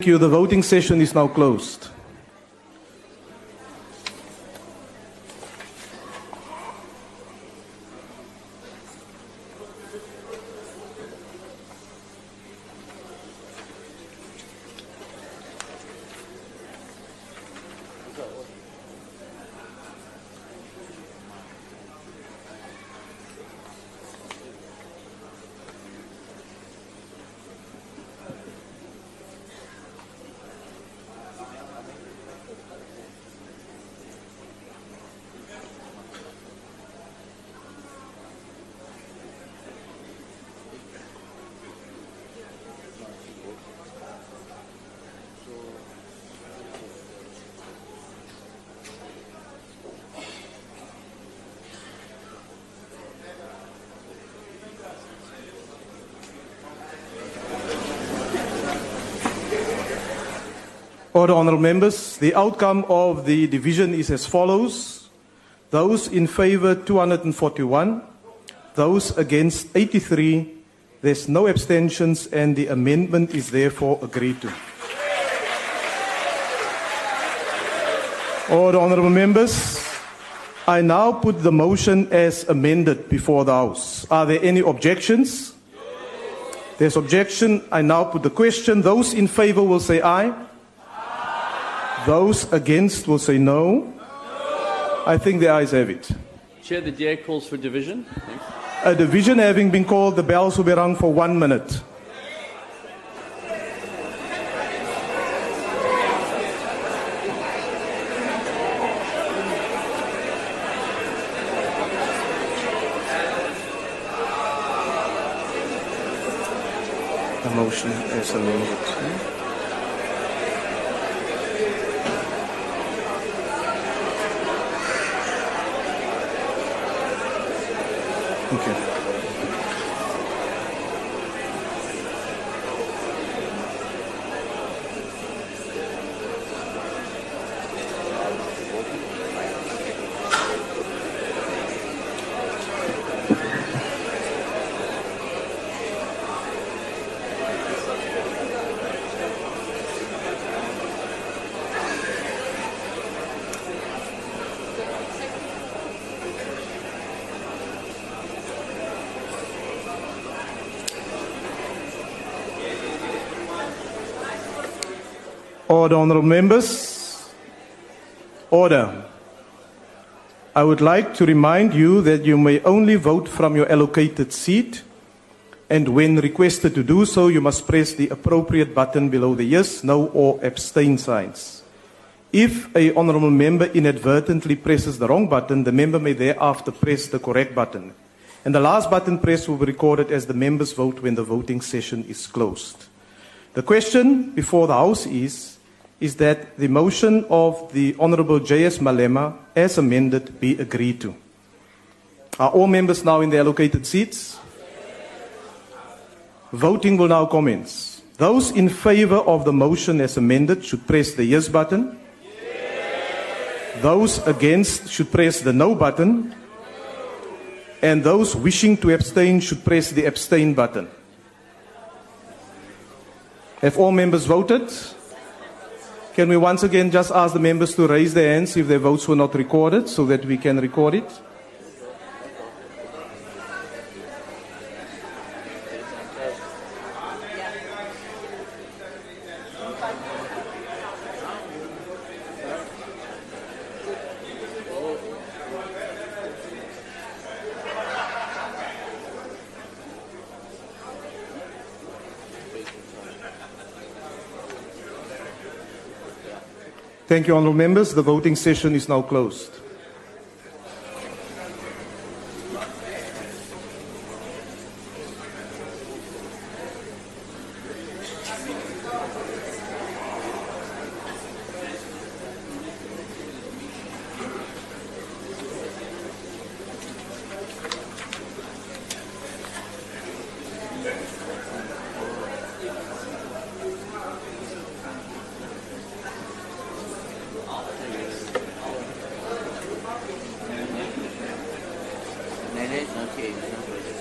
Thank you. The voting session is now closed. Order, honourable members. The outcome of the division is as follows. Those in favour 241, those against 83, there's no abstentions and the amendment is therefore agreed to. Order, honourable members. I now put the motion as amended before the House. Are there any objections? There's objection. I now put the question. Those in favour will say aye. Those against will say no. I think the ayes have it. Chair, the DA calls for division. Thanks. A division having been called, the bells will be rung for one minute. The motion is amended. Okay. Order, honourable members. Order. I would like to remind you that you may only vote from your allocated seat, and when requested to do so, you must press the appropriate button below the yes, no, or abstain signs. If a honourable member inadvertently presses the wrong button, the member may thereafter press the correct button. And the last button pressed will be recorded as the member's vote when the voting session is closed. The question before the House is is that the motion of the Honourable J.S. Malema, as amended, be agreed to. Are all members now in their allocated seats? Voting will now commence. Those in favour of the motion as amended should press the yes button. Those against should press the no button. And those wishing to abstain should press the abstain button. Have all members voted? Can we once again just ask the members to raise their hands if their votes were not recorded so that we can record it? Thank you, honourable members. The voting session is now closed. is okay.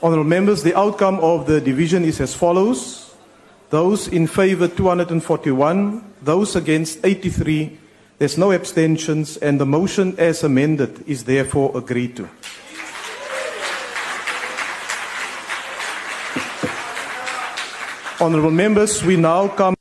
Honourable members, the outcome of the division is as follows. Those in favour 241, those against 83, there's no abstentions, and the motion as amended is therefore agreed to. Honourable members, we now come